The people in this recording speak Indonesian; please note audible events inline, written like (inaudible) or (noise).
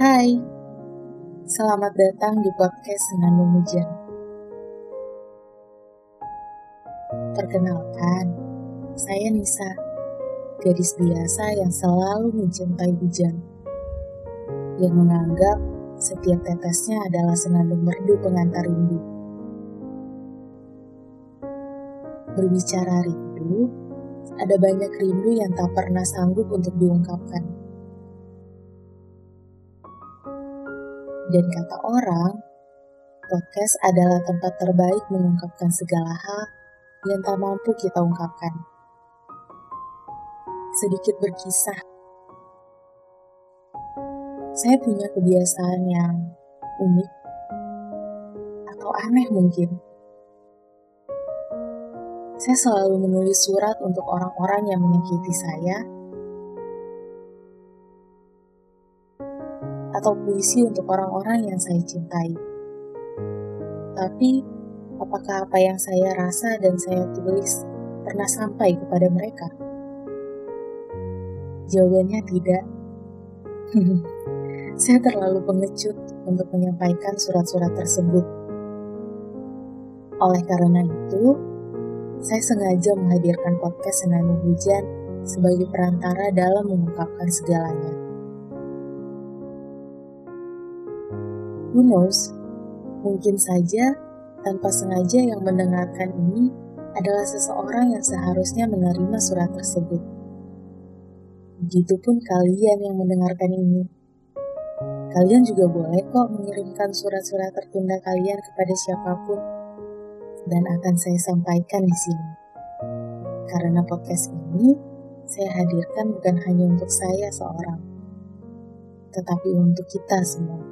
Hai, selamat datang di podcast Senandung Hujan. Perkenalkan, saya Nisa, gadis biasa yang selalu mencintai hujan. Yang menganggap setiap tetesnya adalah senandung merdu pengantar rindu. Berbicara rindu, ada banyak rindu yang tak pernah sanggup untuk diungkapkan. Dan kata orang, podcast adalah tempat terbaik mengungkapkan segala hal yang tak mampu kita ungkapkan. Sedikit berkisah. Saya punya kebiasaan yang unik atau aneh mungkin. Saya selalu menulis surat untuk orang-orang yang menyakiti saya atau puisi untuk orang-orang yang saya cintai. Tapi, apakah apa yang saya rasa dan saya tulis pernah sampai kepada mereka? Jawabannya tidak. (laughs) saya terlalu pengecut untuk menyampaikan surat-surat tersebut. Oleh karena itu, saya sengaja menghadirkan podcast Senandung Hujan sebagai perantara dalam mengungkapkan segalanya. Who knows? Mungkin saja tanpa sengaja yang mendengarkan ini adalah seseorang yang seharusnya menerima surat tersebut. Begitupun kalian yang mendengarkan ini. Kalian juga boleh kok mengirimkan surat-surat tertunda kalian kepada siapa pun dan akan saya sampaikan di sini. Karena podcast ini saya hadirkan bukan hanya untuk saya seorang, tetapi untuk kita semua.